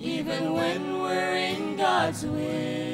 even when we're in God's will.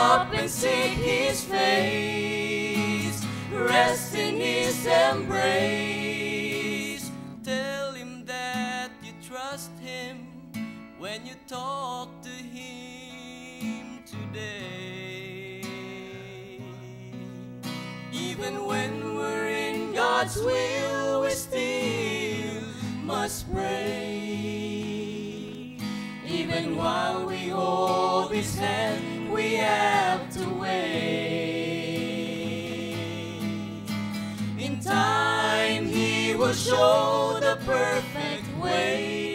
up and seek his face, rest in his embrace. Tell him that you trust him when you talk to him today. Even when we're in God's will, we still must pray. Even while we hold his hand show the perfect way.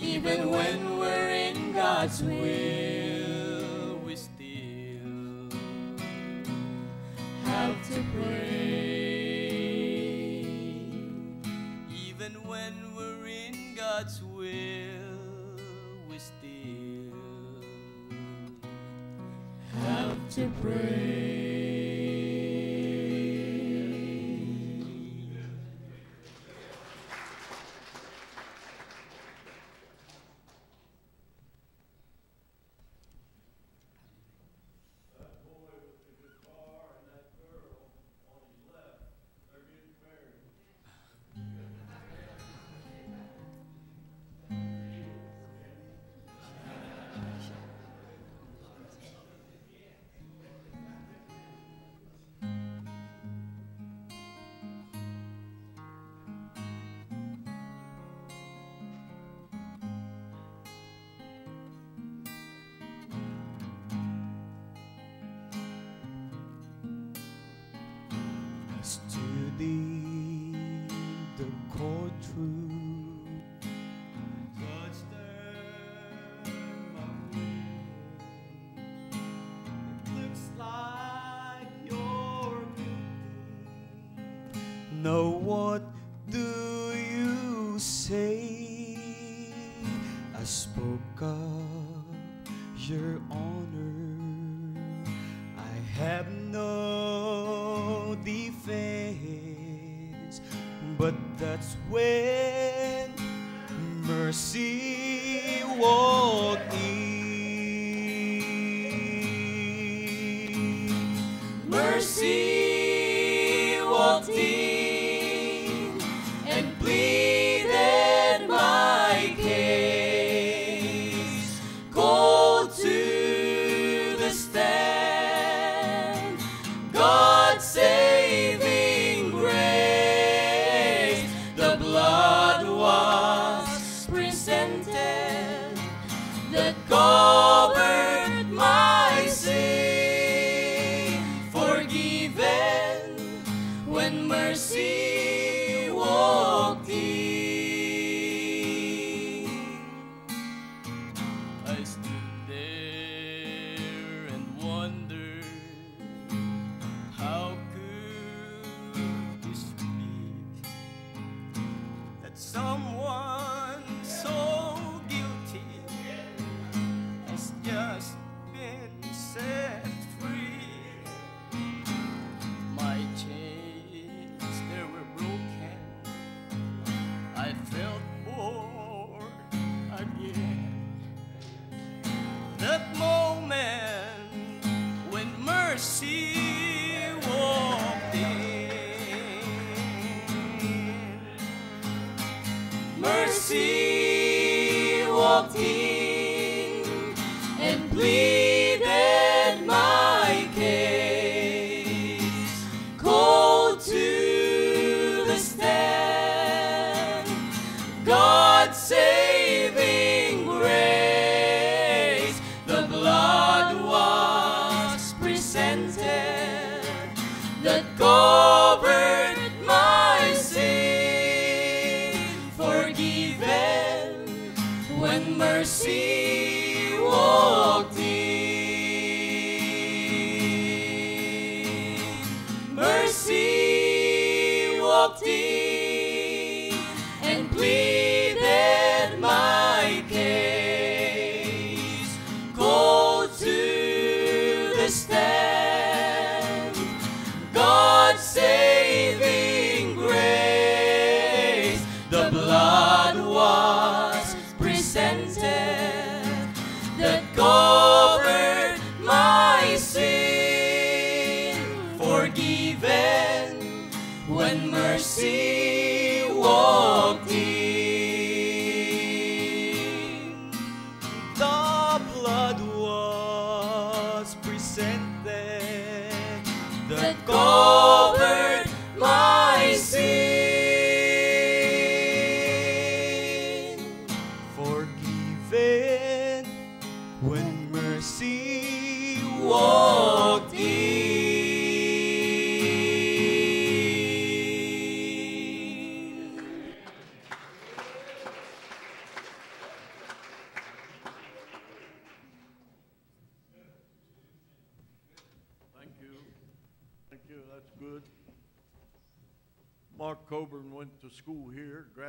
Even when we're in God's will, we still have to pray. Even when we're in God's will, we still have to pray. What do you say? I spoke up, Your Honor. I have no defense, but that's when mercy walked in.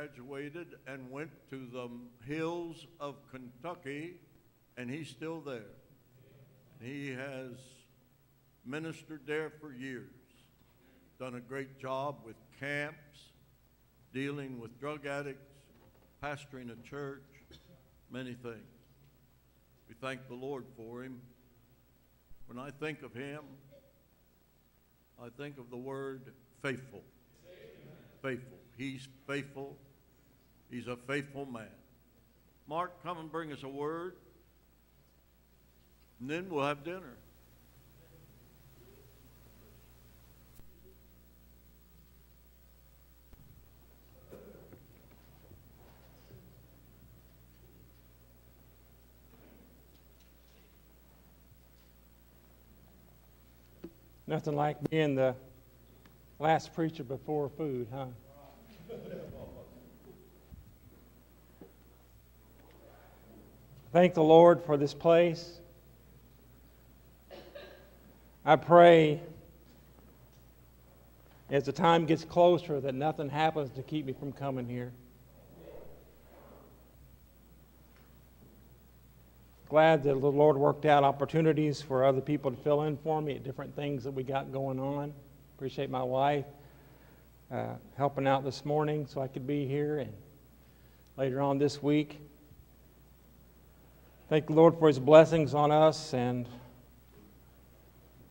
Graduated, and went to the hills of Kentucky, and he's still there. He has ministered there for years, done a great job with camps, dealing with drug addicts, pastoring a church, many things. We thank the Lord for him. When I think of him, I think of the word faithful. Faithful. He's faithful. He's a faithful man. Mark, come and bring us a word, and then we'll have dinner. Nothing like being the Last preacher before food, huh? Thank the Lord for this place. I pray as the time gets closer that nothing happens to keep me from coming here. Glad that the Lord worked out opportunities for other people to fill in for me at different things that we got going on. Appreciate my wife uh, helping out this morning so I could be here and later on this week. Thank the Lord for his blessings on us, and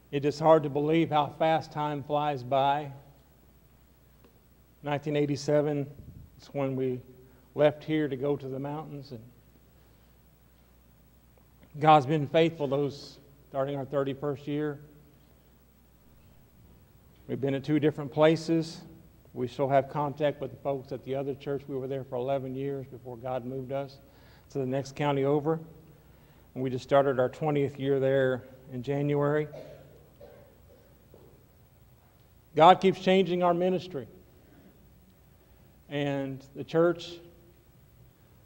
it is hard to believe how fast time flies by. 1987 is when we left here to go to the mountains, and God's been faithful those starting our 31st year. We've been at two different places. We still have contact with the folks at the other church. We were there for 11 years before God moved us to the next county over. And we just started our 20th year there in January. God keeps changing our ministry. And the church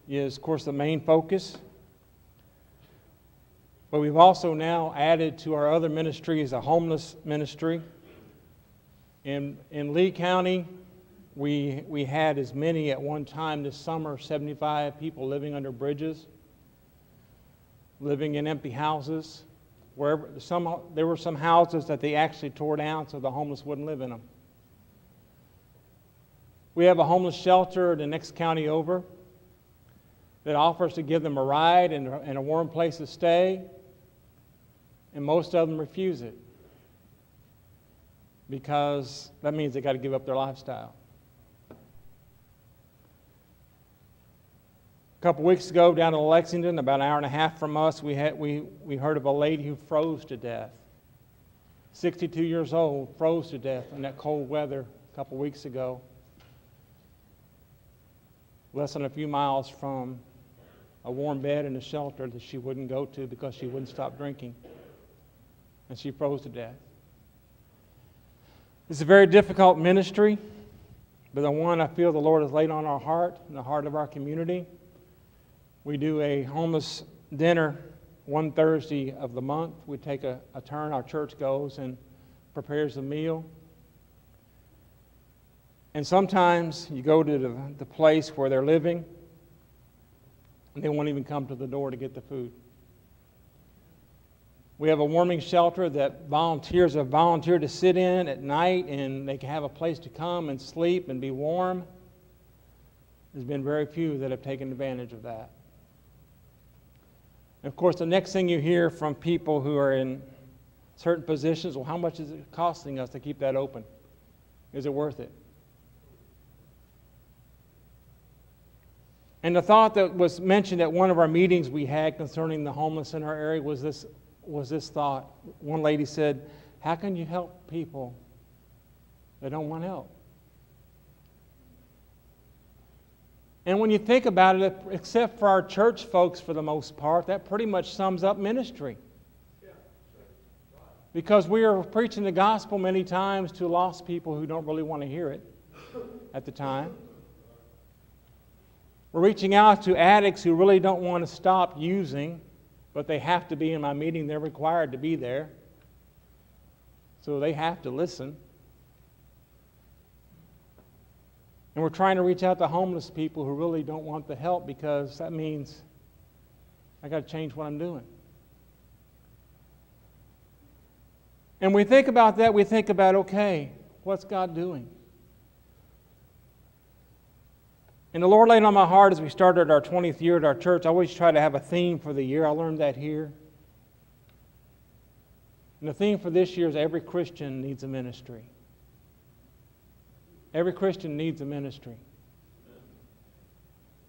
is, of course, the main focus. But we've also now added to our other ministries a homeless ministry. In, in Lee County, we, we had as many at one time this summer 75 people living under bridges, living in empty houses. Wherever, some, there were some houses that they actually tore down so the homeless wouldn't live in them. We have a homeless shelter in the next county over that offers to give them a ride and, and a warm place to stay, and most of them refuse it because that means they got to give up their lifestyle. A couple weeks ago, down in Lexington, about an hour and a half from us, we, had, we, we heard of a lady who froze to death. 62 years old, froze to death in that cold weather a couple weeks ago. Less than a few miles from a warm bed in a shelter that she wouldn't go to because she wouldn't stop drinking. And she froze to death. It's a very difficult ministry, but the one I feel the Lord has laid on our heart and the heart of our community. We do a homeless dinner one Thursday of the month. We take a, a turn, our church goes and prepares a meal. And sometimes you go to the, the place where they're living, and they won't even come to the door to get the food. We have a warming shelter that volunteers have volunteered to sit in at night, and they can have a place to come and sleep and be warm. There's been very few that have taken advantage of that. And of course, the next thing you hear from people who are in certain positions well, how much is it costing us to keep that open? Is it worth it? And the thought that was mentioned at one of our meetings we had concerning the homeless in our area was this, was this thought. One lady said, How can you help people that don't want help? And when you think about it, except for our church folks for the most part, that pretty much sums up ministry. Because we are preaching the gospel many times to lost people who don't really want to hear it at the time. We're reaching out to addicts who really don't want to stop using, but they have to be in my meeting. They're required to be there. So they have to listen. And we're trying to reach out to homeless people who really don't want the help because that means I got to change what I'm doing. And we think about that, we think about, okay, what's God doing? And the Lord laid on my heart as we started our 20th year at our church. I always try to have a theme for the year. I learned that here. And the theme for this year is every Christian needs a ministry. Every Christian needs a ministry.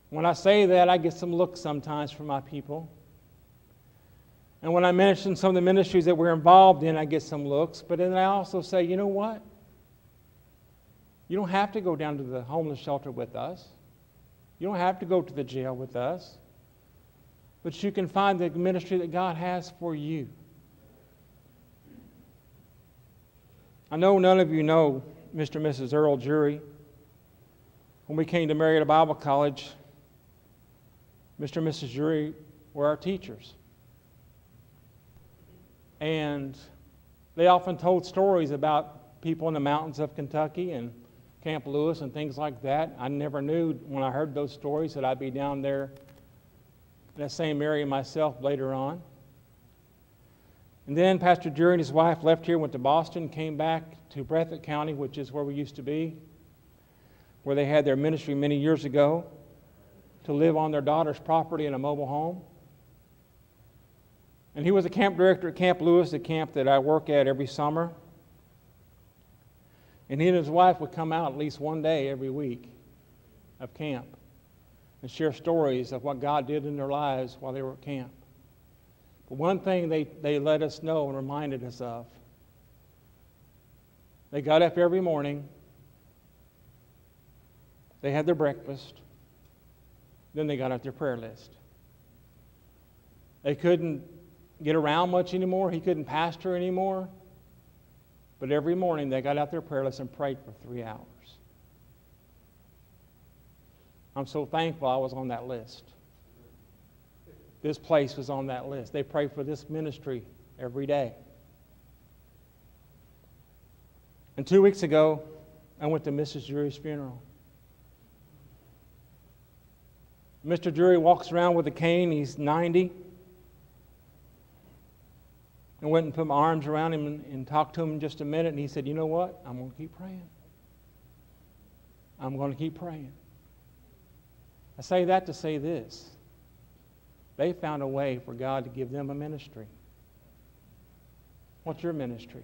When I say that, I get some looks sometimes from my people. And when I mention some of the ministries that we're involved in, I get some looks. But then I also say, you know what? You don't have to go down to the homeless shelter with us. You don't have to go to the jail with us. But you can find the ministry that God has for you. I know none of you know Mr. and Mrs. Earl Jury. When we came to Marietta Bible College, Mr. and Mrs. Jury were our teachers. And they often told stories about people in the mountains of Kentucky and Camp Lewis and things like that. I never knew when I heard those stories that I'd be down there in that same area myself later on. And then Pastor Jury and his wife left here, went to Boston, came back to Breathitt County, which is where we used to be, where they had their ministry many years ago, to live on their daughter's property in a mobile home. And he was a camp director at Camp Lewis, the camp that I work at every summer. And he and his wife would come out at least one day every week of camp and share stories of what God did in their lives while they were at camp. But one thing they, they let us know and reminded us of they got up every morning, they had their breakfast, then they got out their prayer list. They couldn't get around much anymore, he couldn't pastor anymore. But every morning they got out their prayer list and prayed for three hours. I'm so thankful I was on that list. This place was on that list. They pray for this ministry every day. And two weeks ago, I went to Mrs. Drury's funeral. Mr. Drury walks around with a cane. He's 90. I went and put my arms around him and, and talked to him just a minute, and he said, You know what? I'm going to keep praying. I'm going to keep praying. I say that to say this they found a way for God to give them a ministry. What's your ministry?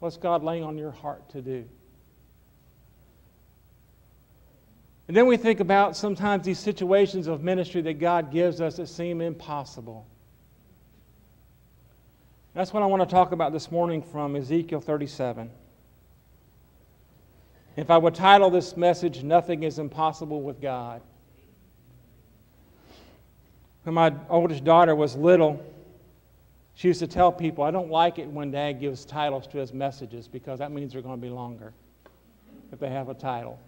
What's God laying on your heart to do? And then we think about sometimes these situations of ministry that God gives us that seem impossible. That's what I want to talk about this morning from Ezekiel 37. If I would title this message, Nothing is Impossible with God. When my oldest daughter was little, she used to tell people, I don't like it when dad gives titles to his messages because that means they're going to be longer if they have a title.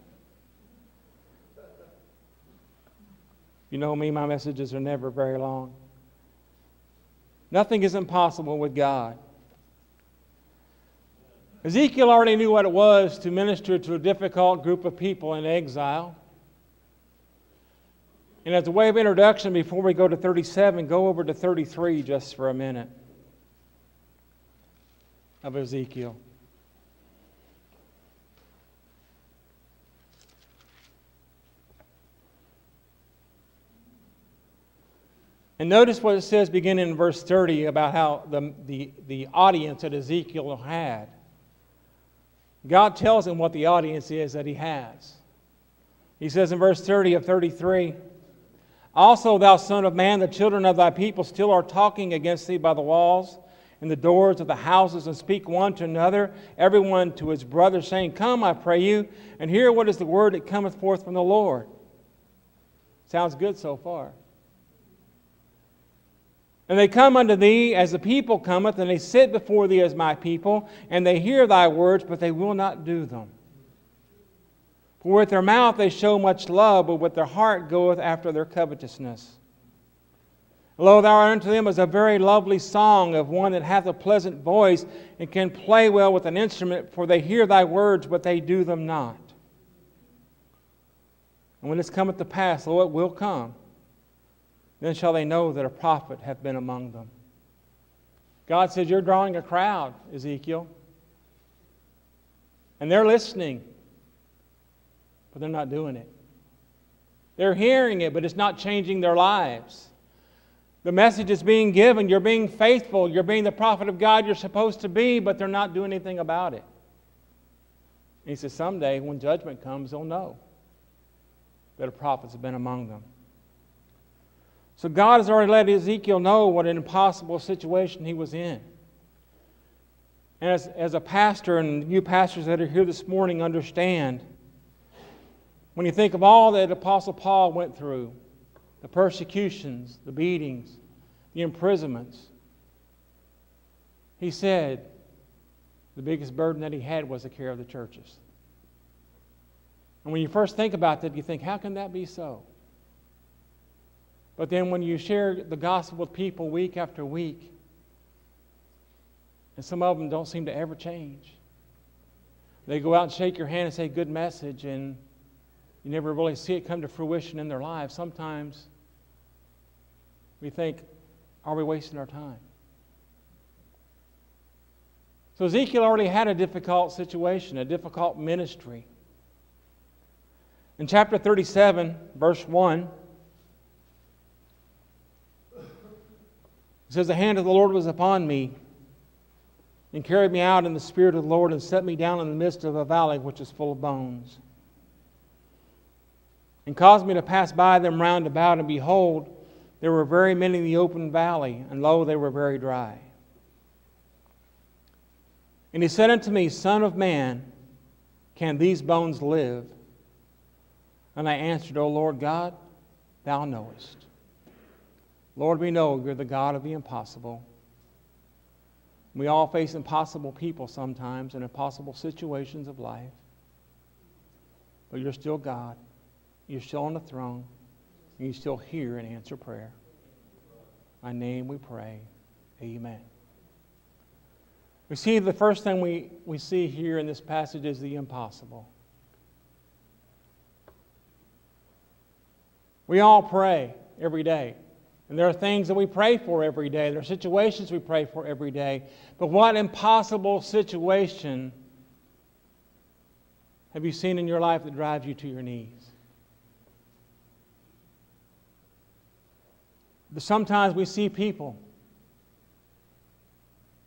You know me, my messages are never very long. Nothing is impossible with God. Ezekiel already knew what it was to minister to a difficult group of people in exile. And as a way of introduction, before we go to 37, go over to 33 just for a minute of Ezekiel. And notice what it says beginning in verse 30 about how the, the, the audience that Ezekiel had. God tells him what the audience is that he has. He says in verse 30 of 33 Also, thou son of man, the children of thy people still are talking against thee by the walls and the doors of the houses, and speak one to another, everyone to his brother, saying, Come, I pray you, and hear what is the word that cometh forth from the Lord. Sounds good so far. And they come unto thee as the people cometh, and they sit before thee as my people, and they hear thy words, but they will not do them. For with their mouth they show much love, but with their heart goeth after their covetousness. Lo, thou art unto them as a very lovely song of one that hath a pleasant voice, and can play well with an instrument, for they hear thy words, but they do them not. And when this cometh to pass, lo, it will come then shall they know that a prophet hath been among them. God says, You're drawing a crowd, Ezekiel. And they're listening, but they're not doing it. They're hearing it, but it's not changing their lives. The message is being given. You're being faithful. You're being the prophet of God you're supposed to be, but they're not doing anything about it. And he says, Someday, when judgment comes, they'll know that a prophet's been among them. So God has already let Ezekiel know what an impossible situation he was in. And as, as a pastor, and you pastors that are here this morning understand, when you think of all that Apostle Paul went through the persecutions, the beatings, the imprisonments he said, the biggest burden that he had was the care of the churches. And when you first think about that, you think, how can that be so? But then when you share the gospel with people week after week, and some of them don't seem to ever change. They go out and shake your hand and say, Good message, and you never really see it come to fruition in their lives. Sometimes we think, Are we wasting our time? So Ezekiel already had a difficult situation, a difficult ministry. In chapter 37, verse 1, it says, The hand of the Lord was upon me and carried me out in the spirit of the Lord and set me down in the midst of a valley which is full of bones. And caused me to pass by them round about, and behold, there were very many in the open valley, and lo, they were very dry. And he said unto me, Son of man, can these bones live? And I answered, O Lord God, thou knowest. Lord, we know you're the God of the impossible. We all face impossible people sometimes and impossible situations of life. But you're still God. You're still on the throne. And you still hear and answer prayer. My name we pray. Amen. We see the first thing we, we see here in this passage is the impossible. We all pray every day. And there are things that we pray for every day. There are situations we pray for every day. But what impossible situation have you seen in your life that drives you to your knees? But sometimes we see people.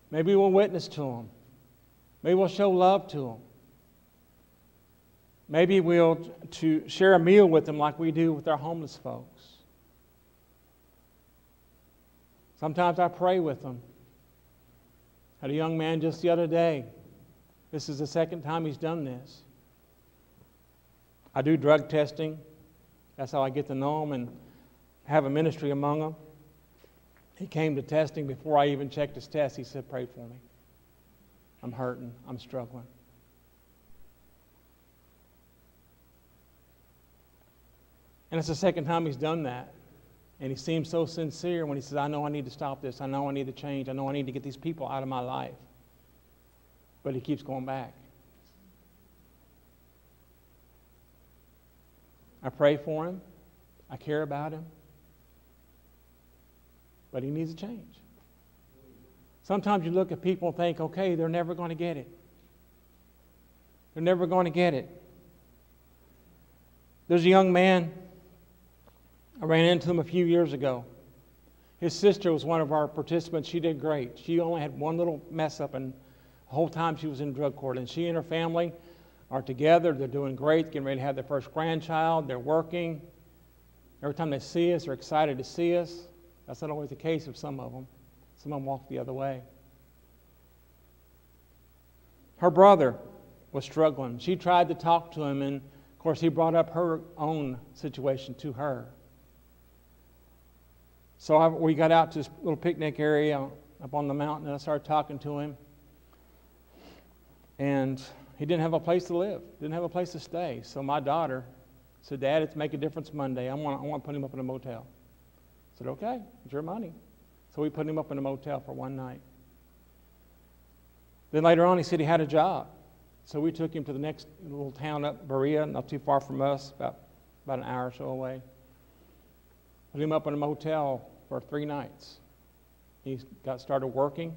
Maybe we'll witness to them. Maybe we'll show love to them. Maybe we'll to share a meal with them like we do with our homeless folks. Sometimes I pray with them. I Had a young man just the other day. This is the second time he's done this. I do drug testing. That's how I get to know him. and have a ministry among them. He came to testing before I even checked his test. He said, Pray for me. I'm hurting. I'm struggling. And it's the second time he's done that. And he seems so sincere when he says, I know I need to stop this. I know I need to change. I know I need to get these people out of my life. But he keeps going back. I pray for him. I care about him. But he needs a change. Sometimes you look at people and think, okay, they're never going to get it. They're never going to get it. There's a young man I ran into him a few years ago. His sister was one of our participants. She did great. She only had one little mess up, and the whole time she was in drug court. And she and her family are together. They're doing great, getting ready to have their first grandchild. They're working. Every time they see us, they're excited to see us. That's not always the case of some of them. Some of them walk the other way. Her brother was struggling. She tried to talk to him, and of course, he brought up her own situation to her. So I, we got out to this little picnic area up on the mountain, and I started talking to him. And he didn't have a place to live, didn't have a place to stay. So my daughter said, Dad, it's Make a Difference Monday. I want, I want to put him up in a motel. I said, Okay, it's your money. So we put him up in a motel for one night. Then later on, he said he had a job. So we took him to the next little town up, Berea, not too far from us, about, about an hour or so away. Put him up in a motel for three nights. He got started working.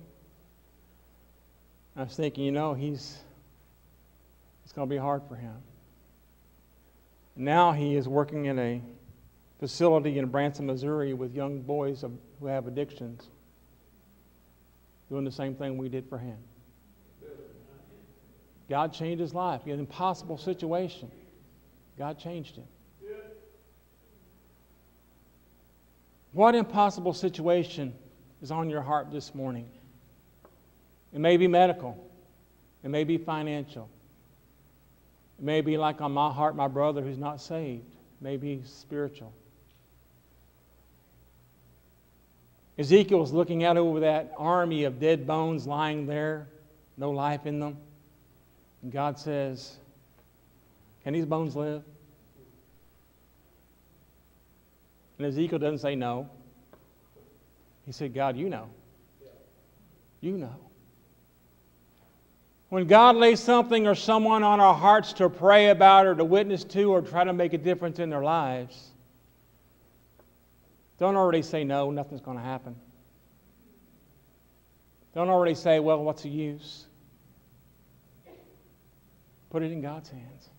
I was thinking, you know, he's it's going to be hard for him. Now he is working in a facility in Branson, Missouri with young boys who have addictions, doing the same thing we did for him. God changed his life. An impossible situation. God changed him. What impossible situation is on your heart this morning? It may be medical, it may be financial, it may be like on my heart, my brother who's not saved, it may be spiritual. Ezekiel was looking out over that army of dead bones lying there. no life in them. And God says, Can these bones live? And Ezekiel doesn't say no. He said, God, you know. You know. When God lays something or someone on our hearts to pray about or to witness to or try to make a difference in their lives, don't already say no, nothing's going to happen. Don't already say, well, what's the use? Put it in God's hands.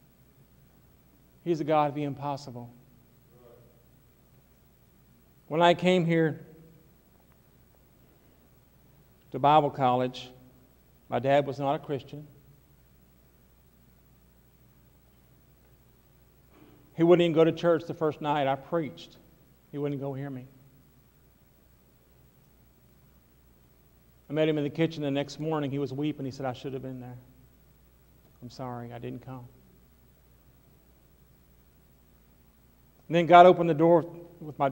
He's the God of the impossible. When I came here to Bible college, my dad was not a Christian. He wouldn't even go to church the first night I preached. He wouldn't go hear me. I met him in the kitchen the next morning. He was weeping. He said, I should have been there. I'm sorry, I didn't come. And then God opened the door with my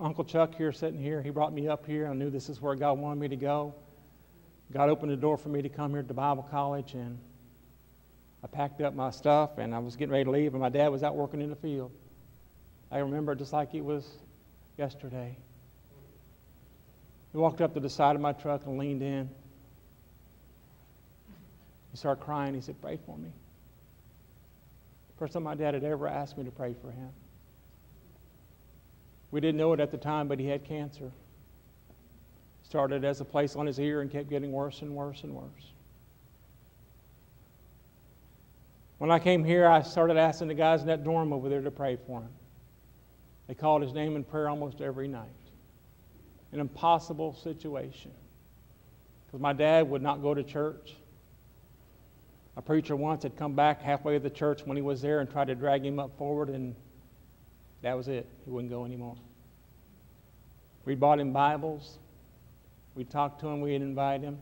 Uncle Chuck here sitting here. He brought me up here. I knew this is where God wanted me to go. God opened the door for me to come here to Bible college, and I packed up my stuff, and I was getting ready to leave, and my dad was out working in the field. I remember just like it was yesterday. He walked up to the side of my truck and leaned in. He started crying. He said, Pray for me. First time my dad had ever asked me to pray for him. We didn't know it at the time, but he had cancer. Started as a place on his ear and kept getting worse and worse and worse. When I came here, I started asking the guys in that dorm over there to pray for him. They called his name in prayer almost every night. An impossible situation. Because my dad would not go to church. A preacher once had come back halfway to the church when he was there and tried to drag him up forward, and that was it. He wouldn't go anymore. We bought him Bibles. We talked to him. We'd invite him.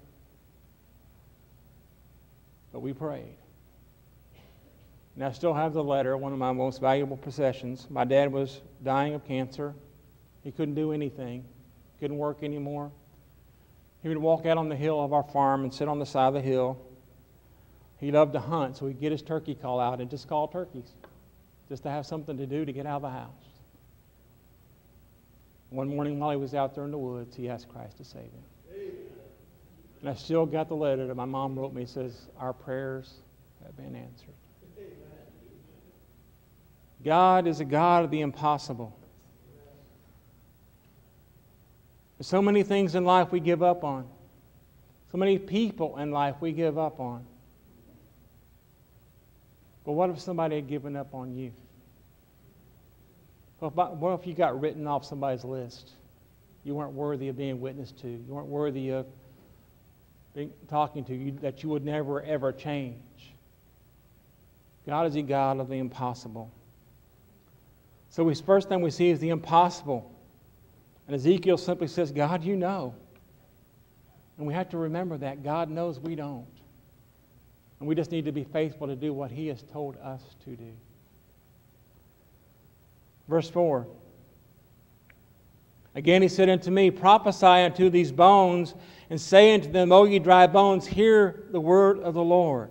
But we prayed. And I still have the letter, one of my most valuable possessions. My dad was dying of cancer. He couldn't do anything, couldn't work anymore. He would walk out on the hill of our farm and sit on the side of the hill. He loved to hunt, so he'd get his turkey call out and just call turkeys, just to have something to do to get out of the house. One morning while he was out there in the woods, he asked Christ to save him. And I still got the letter that my mom wrote me. It says, Our prayers have been answered. God is a God of the impossible. There's so many things in life we give up on. So many people in life we give up on. But what if somebody had given up on you? What if you got written off somebody's list? You weren't worthy of being witnessed to. You weren't worthy of being, talking to you, that you would never, ever change. God is a God of the impossible. So, we, first thing we see is the impossible. And Ezekiel simply says, God, you know. And we have to remember that. God knows we don't. And we just need to be faithful to do what He has told us to do. Verse 4 Again he said unto me, Prophesy unto these bones, and say unto them, O ye dry bones, hear the word of the Lord.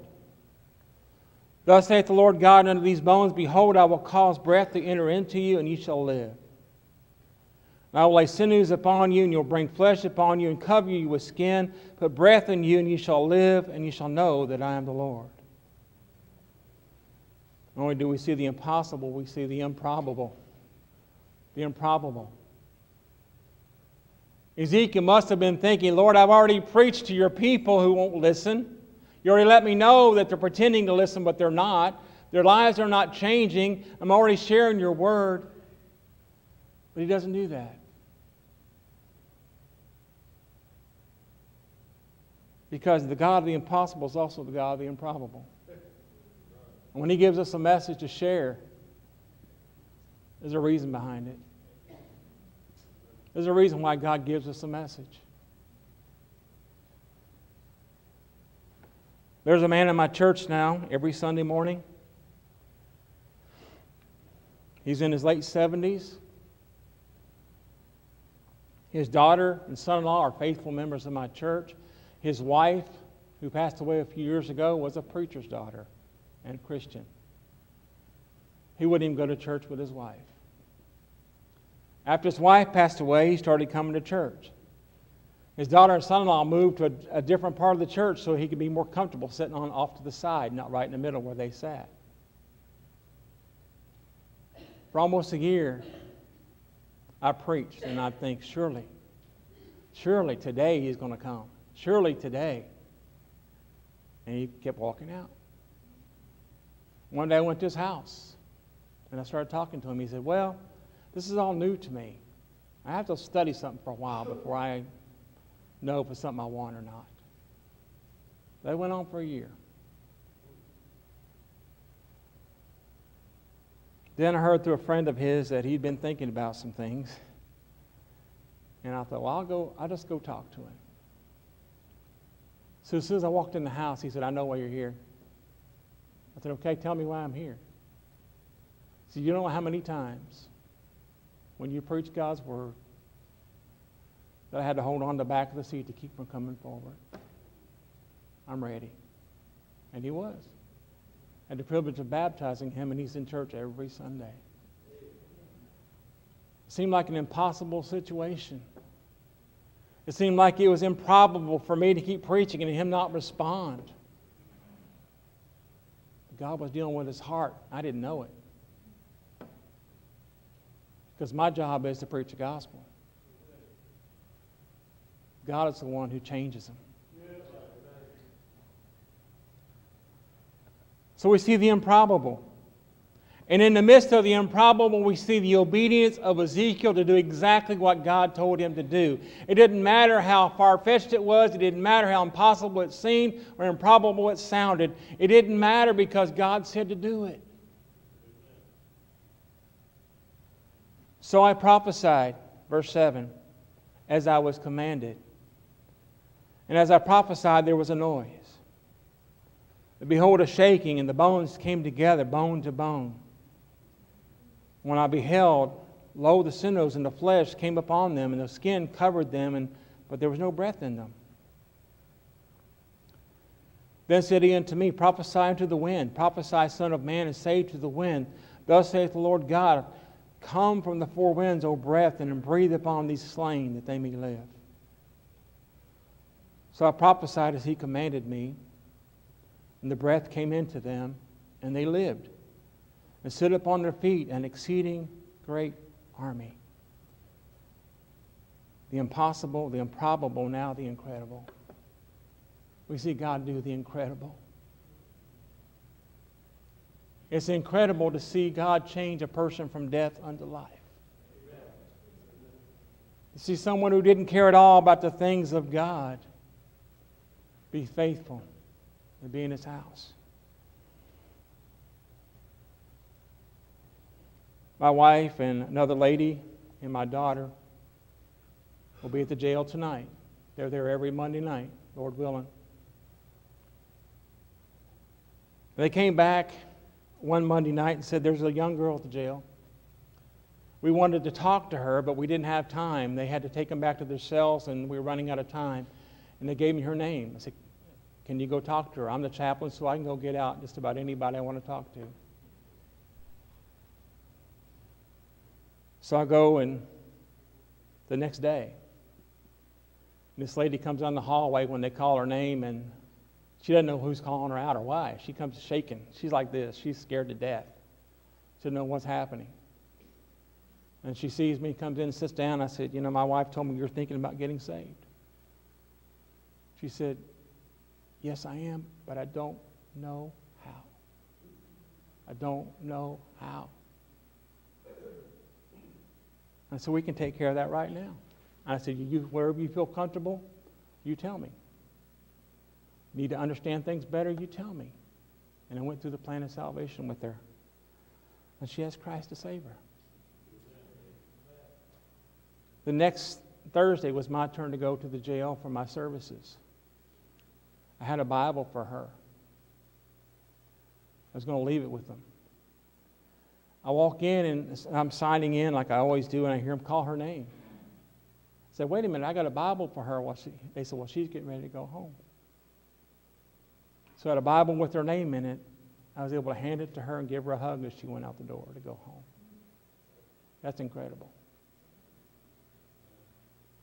Thus saith the Lord God unto these bones, Behold, I will cause breath to enter into you, and ye shall live. And I will lay sinews upon you, and you'll bring flesh upon you, and cover you with skin, put breath in you, and ye shall live, and ye shall know that I am the Lord. Not only do we see the impossible, we see the improbable. The improbable. Ezekiel must have been thinking, Lord, I've already preached to your people who won't listen. You already let me know that they're pretending to listen, but they're not. Their lives are not changing. I'm already sharing your word. But he doesn't do that. Because the God of the impossible is also the God of the improbable. And when he gives us a message to share, there's a reason behind it. There's a reason why God gives us a message. There's a man in my church now every Sunday morning. He's in his late 70s. His daughter and son in law are faithful members of my church. His wife, who passed away a few years ago, was a preacher's daughter and Christian. He wouldn't even go to church with his wife. After his wife passed away, he started coming to church. His daughter and son in law moved to a, a, different part of the church so he could be more comfortable sitting on off to the side, not right in the middle where they sat. For almost a year, I preached, and I think, surely, surely today he's going to come. Surely today. And he kept walking out. One day I went to his house, and I started talking to him. He said, Well, this is all new to me. I have to study something for a while before I know if it's something I want or not. That went on for a year. Then I heard through a friend of his that he'd been thinking about some things. And I thought, well, I'll go, I'll just go talk to him. So as soon as I walked in the house, he said, I know why you're here. I said, okay, tell me why I'm here. He said, you don't know how many times when you preach God's word that I had to hold on the back of the seat to keep from coming forward. I'm ready. And he was. I had the privilege of baptizing him, and he's in church every Sunday. It seemed like an impossible situation. It seemed like it was improbable for me to keep preaching and him not respond. God was dealing with his heart. I didn't know it. Because my job is to preach the gospel. God is the one who changes them. So we see the improbable. And in the midst of the improbable, we see the obedience of Ezekiel to do exactly what God told him to do. It didn't matter how far fetched it was, it didn't matter how impossible it seemed or improbable it sounded. It didn't matter because God said to do it. So I prophesied, verse 7, as I was commanded. And as I prophesied, there was a noise. And behold, a shaking, and the bones came together, bone to bone. When I beheld, lo, the sinews and the flesh came upon them, and the skin covered them, and, but there was no breath in them. Then said he unto me, Prophesy unto the wind, prophesy, Son of Man, and say to the wind, Thus saith the Lord God, Come from the four winds, O breath, and breathe upon these slain, that they may live. So I prophesied as he commanded me, and the breath came into them, and they lived and stood upon their feet an exceeding great army. The impossible, the improbable, now the incredible. We see God do the incredible. It's incredible to see God change a person from death unto life. To see someone who didn't care at all about the things of God be faithful and be in his house. My wife and another lady and my daughter will be at the jail tonight. They're there every Monday night, Lord willing. They came back one Monday night and said, There's a young girl at the jail. We wanted to talk to her, but we didn't have time. They had to take them back to their cells, and we were running out of time. And they gave me her name. I said, Can you go talk to her? I'm the chaplain, so I can go get out just about anybody I want to talk to. So I go and the next day, this lady comes down the hallway when they call her name and she doesn't know who's calling her out or why. She comes shaking. She's like this. She's scared to death. She doesn't know what's happening. And she sees me, comes in sits down. I said, You know, my wife told me you're thinking about getting saved. She said, Yes, I am, but I don't know how. I don't know how. And so we can take care of that right now. I said, you, wherever you feel comfortable, you tell me. Need to understand things better, you tell me. And I went through the plan of salvation with her. And she has Christ to save her. The next Thursday was my turn to go to the jail for my services. I had a Bible for her. I was going to leave it with them. I walk in and I'm signing in like I always do, and I hear them call her name. I said, wait a minute, I got a Bible for her. Well, she, they said, well, she's getting ready to go home. So I had a Bible with her name in it. I was able to hand it to her and give her a hug as she went out the door to go home. That's incredible.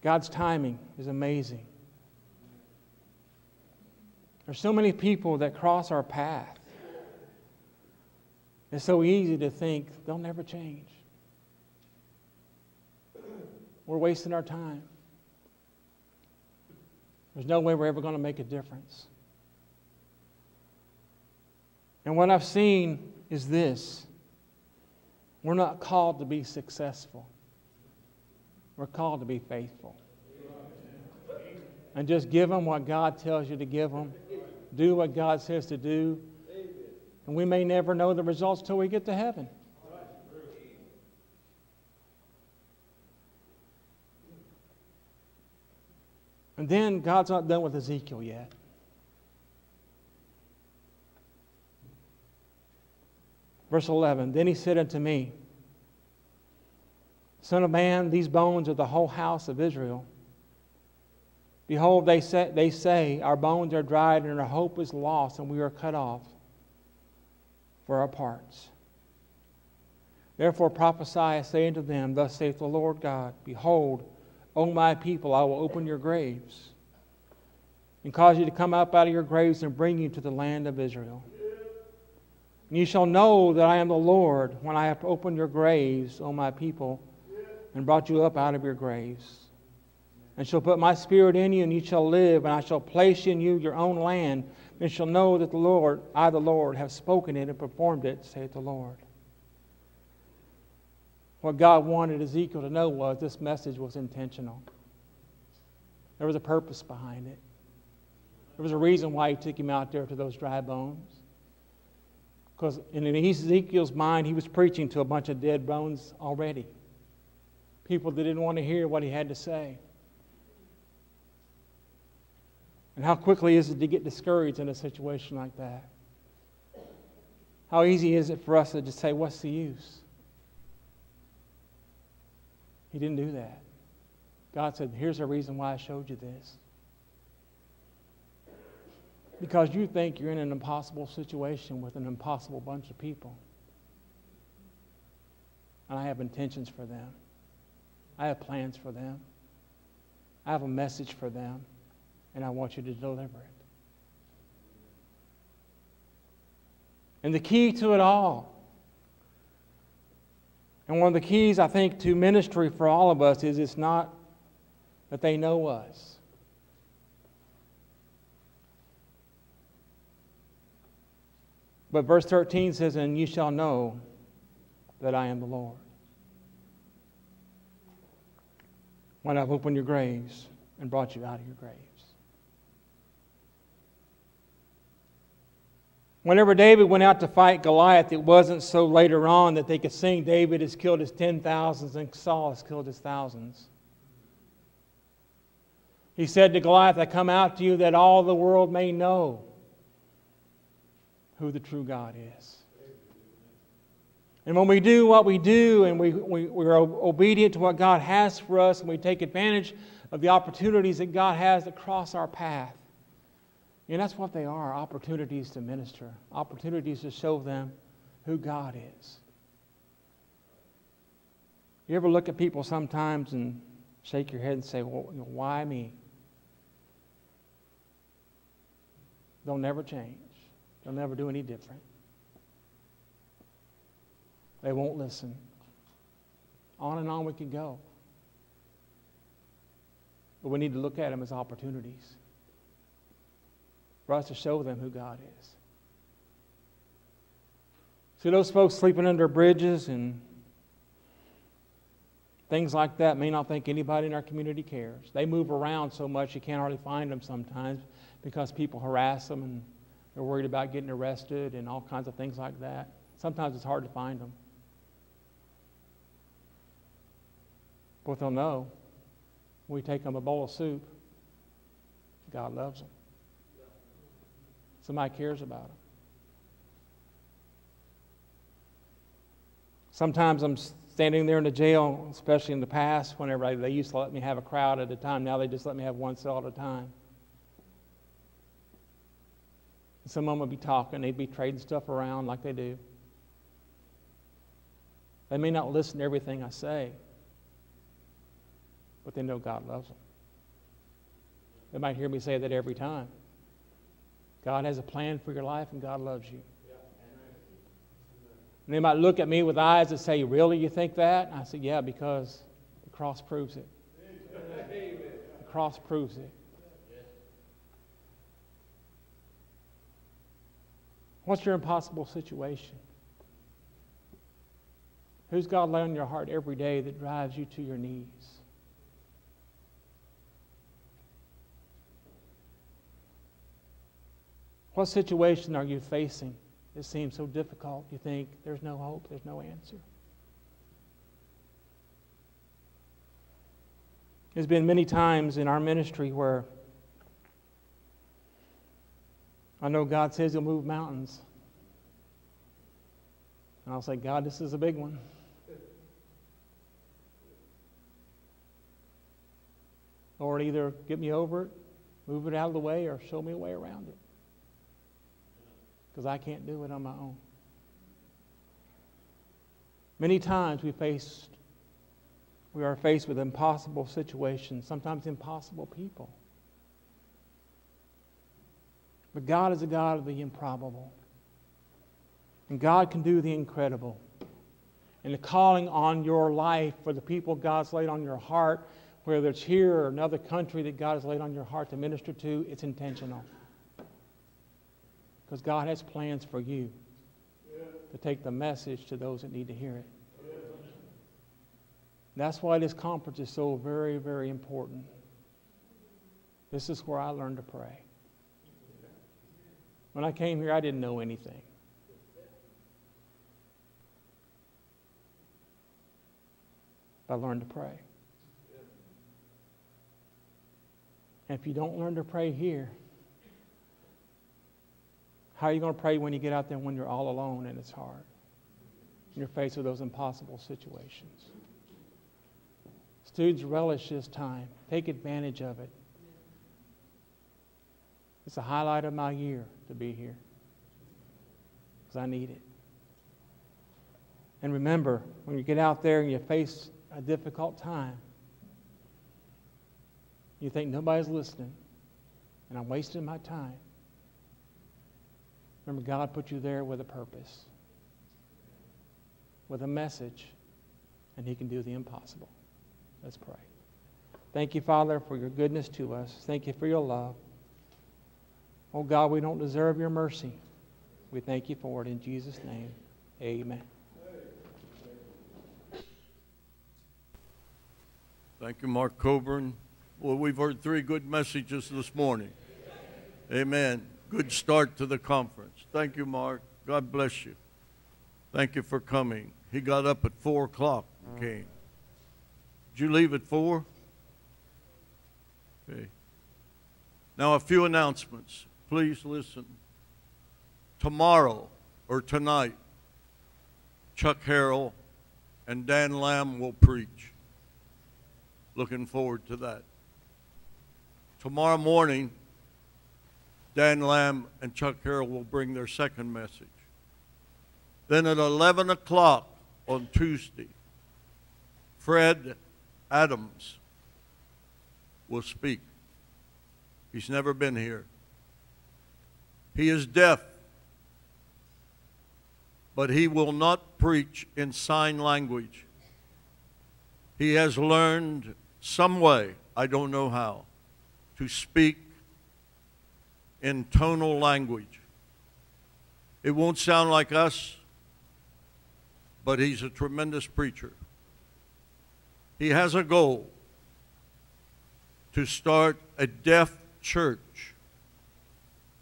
God's timing is amazing. There's so many people that cross our path. It's so easy to think they'll never change. We're wasting our time. There's no way we're ever going to make a difference. And what I've seen is this we're not called to be successful, we're called to be faithful. And just give them what God tells you to give them, do what God says to do. And we may never know the results till we get to heaven. And then God's not done with Ezekiel yet. Verse 11 Then he said unto me, Son of man, these bones are the whole house of Israel. Behold, they say, they say, Our bones are dried, and our hope is lost, and we are cut off for our parts. Therefore prophesy, say unto them, Thus saith the Lord God, Behold, O my people, I will open your graves and cause you to come up out of your graves and bring you to the land of Israel. And you shall know that I am the Lord when I have opened your graves, O my people, and brought you up out of your graves. And shall put my spirit in you, and you shall live, and I shall place in you your own land, and shall know that the Lord, I the Lord, have spoken it and performed it, saith the Lord. What God wanted Ezekiel to know was this message was intentional. There was a purpose behind it. There was a reason why he took him out there to those dry bones. Because in Ezekiel's mind, he was preaching to a bunch of dead bones already. People that didn't want to hear what he had to say. And how quickly is it to get discouraged in a situation like that? How easy is it for us to just say, What's the use? He didn't do that. God said, Here's the reason why I showed you this. Because you think you're in an impossible situation with an impossible bunch of people. And I have intentions for them, I have plans for them, I have a message for them, and I want you to deliver it. And the key to it all and one of the keys, I think, to ministry for all of us is it's not that they know us. But verse 13 says, And you shall know that I am the Lord. When I've opened your graves and brought you out of your graves. Whenever David went out to fight Goliath, it wasn't so later on that they could sing, David has killed his ten thousands and Saul has killed his thousands. He said to Goliath, I come out to you that all the world may know who the true God is. And when we do what we do and we, we, we're obedient to what God has for us and we take advantage of the opportunities that God has that cross our path, and that's what they are opportunities to minister, opportunities to show them who God is. You ever look at people sometimes and shake your head and say, well, why me? They'll never change, they'll never do any different. They won't listen. On and on we could go. But we need to look at them as opportunities for us to show them who God is. See, those folks sleeping under bridges and things like that may not think anybody in our community cares. They move around so much you can't hardly find them sometimes because people harass them and they're worried about getting arrested and all kinds of things like that. Sometimes it's hard to find them. But they'll know we take them a bowl of soup, God loves them. Somebody cares about them. Sometimes I'm standing there in the jail, especially in the past, whenever they used to let me have a crowd at a time. Now they just let me have one cell at a time. Some of would be talking, they'd be trading stuff around like they do. They may not listen to everything I say, but they know God loves them. They might hear me say that every time. God has a plan for your life and God loves you. And they might look at me with eyes that say, Really, you think that? And I say, Yeah, because the cross proves it. The cross proves it. What's your impossible situation? Who's God laying on your heart every day that drives you to your knees? What situation are you facing that seems so difficult? You think there's no hope, there's no answer. There's been many times in our ministry where I know God says He'll move mountains. And I'll say, God, this is a big one. Lord, either get me over it, move it out of the way, or show me a way around it because I can't do it on my own. Many times we face we are faced with impossible situations, sometimes impossible people. But God is a God of the improbable. And God can do the incredible. And the calling on your life for the people God's laid on your heart, whether it's here or another country that God has laid on your heart to minister to, it's intentional. Because God has plans for you to take the message to those that need to hear it. That's why this conference is so very, very important. This is where I learned to pray. When I came here, I didn't know anything. I learned to pray. And if you don't learn to pray here, how are you going to pray when you get out there when you're all alone and it's hard? And you're faced with those impossible situations. Students, relish this time. Take advantage of it. It's a highlight of my year to be here because I need it. And remember, when you get out there and you face a difficult time, you think nobody's listening and I'm wasting my time. Remember, God put you there with a purpose, with a message, and He can do the impossible. Let's pray. Thank you, Father, for your goodness to us. Thank you for your love. Oh God, we don't deserve your mercy. We thank you for it in Jesus' name. Amen. Thank you, Mark Coburn. Well, we've heard three good messages this morning. Amen good start to the conference. Thank you, Mark. God bless you. Thank you for coming. He got up at 4 o'clock and came. Did you leave at 4? Okay. Now, a few announcements. Please listen. Tomorrow or tonight, Chuck Harrell and Dan Lamb will preach. Looking forward to that. Tomorrow morning, Dan Lamb and Chuck Harrell will bring their second message. Then at 11 o'clock on Tuesday, Fred Adams will speak. He's never been here. He is deaf, but he will not preach in sign language. He has learned some way, I don't know how, to speak in tonal language. It won't sound like us, but he's a tremendous preacher. He has a goal to start a deaf church,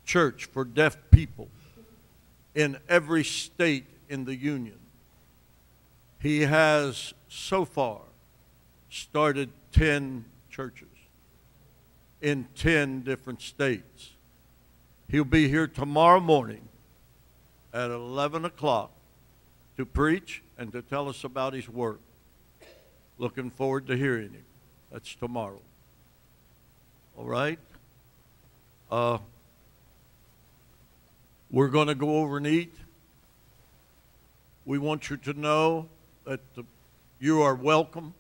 church for deaf people in every state in the Union. He has so far started 10 churches in 10 different states. He'll be here tomorrow morning at 11 o'clock to preach and to tell us about his work. Looking forward to hearing him. That's tomorrow. All right? Uh, We're going to go over and eat. We want you to know that the, you are welcome.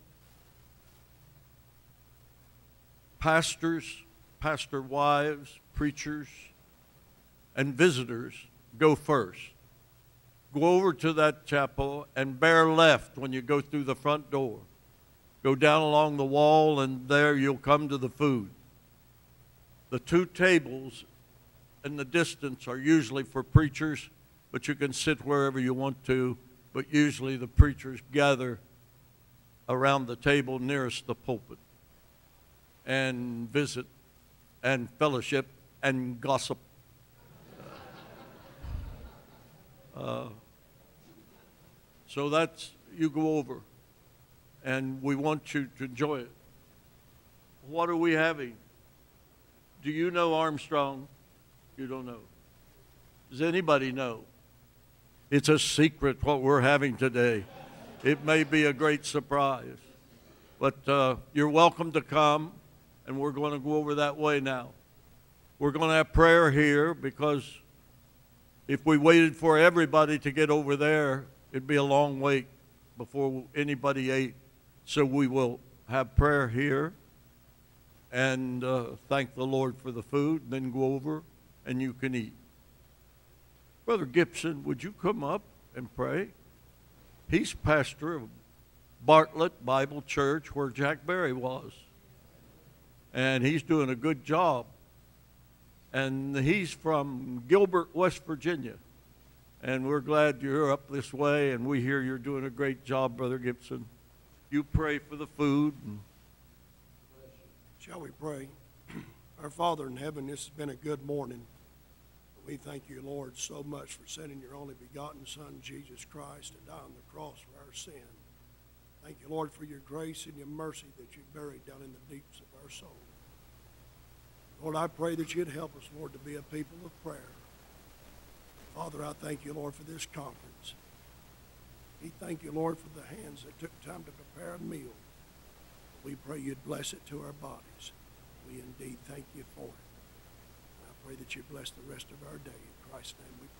Pastors, pastor wives, preachers, and visitors go first. Go over to that chapel and bear left when you go through the front door. Go down along the wall, and there you'll come to the food. The two tables in the distance are usually for preachers, but you can sit wherever you want to. But usually the preachers gather around the table nearest the pulpit and visit and fellowship and gossip. Uh, so that's, you go over, and we want you to enjoy it. What are we having? Do you know Armstrong? You don't know. Does anybody know? It's a secret what we're having today. It may be a great surprise. But uh, you're welcome to come, and we're going to go over that way now. We're going to have prayer here because if we waited for everybody to get over there, it'd be a long wait before anybody ate. So we will have prayer here and uh, thank the Lord for the food, then go over and you can eat. Brother Gibson, would you come up and pray? He's pastor of Bartlett Bible Church where Jack Berry was. And he's doing a good job. And he's from Gilbert, West Virginia. And we're glad you're up this way, and we hear you're doing a great job, Brother Gibson. You pray for the food. Shall we pray? Our Father in heaven, this has been a good morning. We thank you, Lord, so much for sending your only begotten Son, Jesus Christ, to die on the cross for our sin. Thank you, Lord, for your grace and your mercy that you buried down in the deeps of our soul. Lord, I pray that you'd help us, Lord, to be a people of prayer. Father, I thank you, Lord, for this conference. We thank you, Lord, for the hands that took time to prepare a meal. We pray you'd bless it to our bodies. We indeed thank you for it. I pray that you bless the rest of our day. In Christ's name we pray.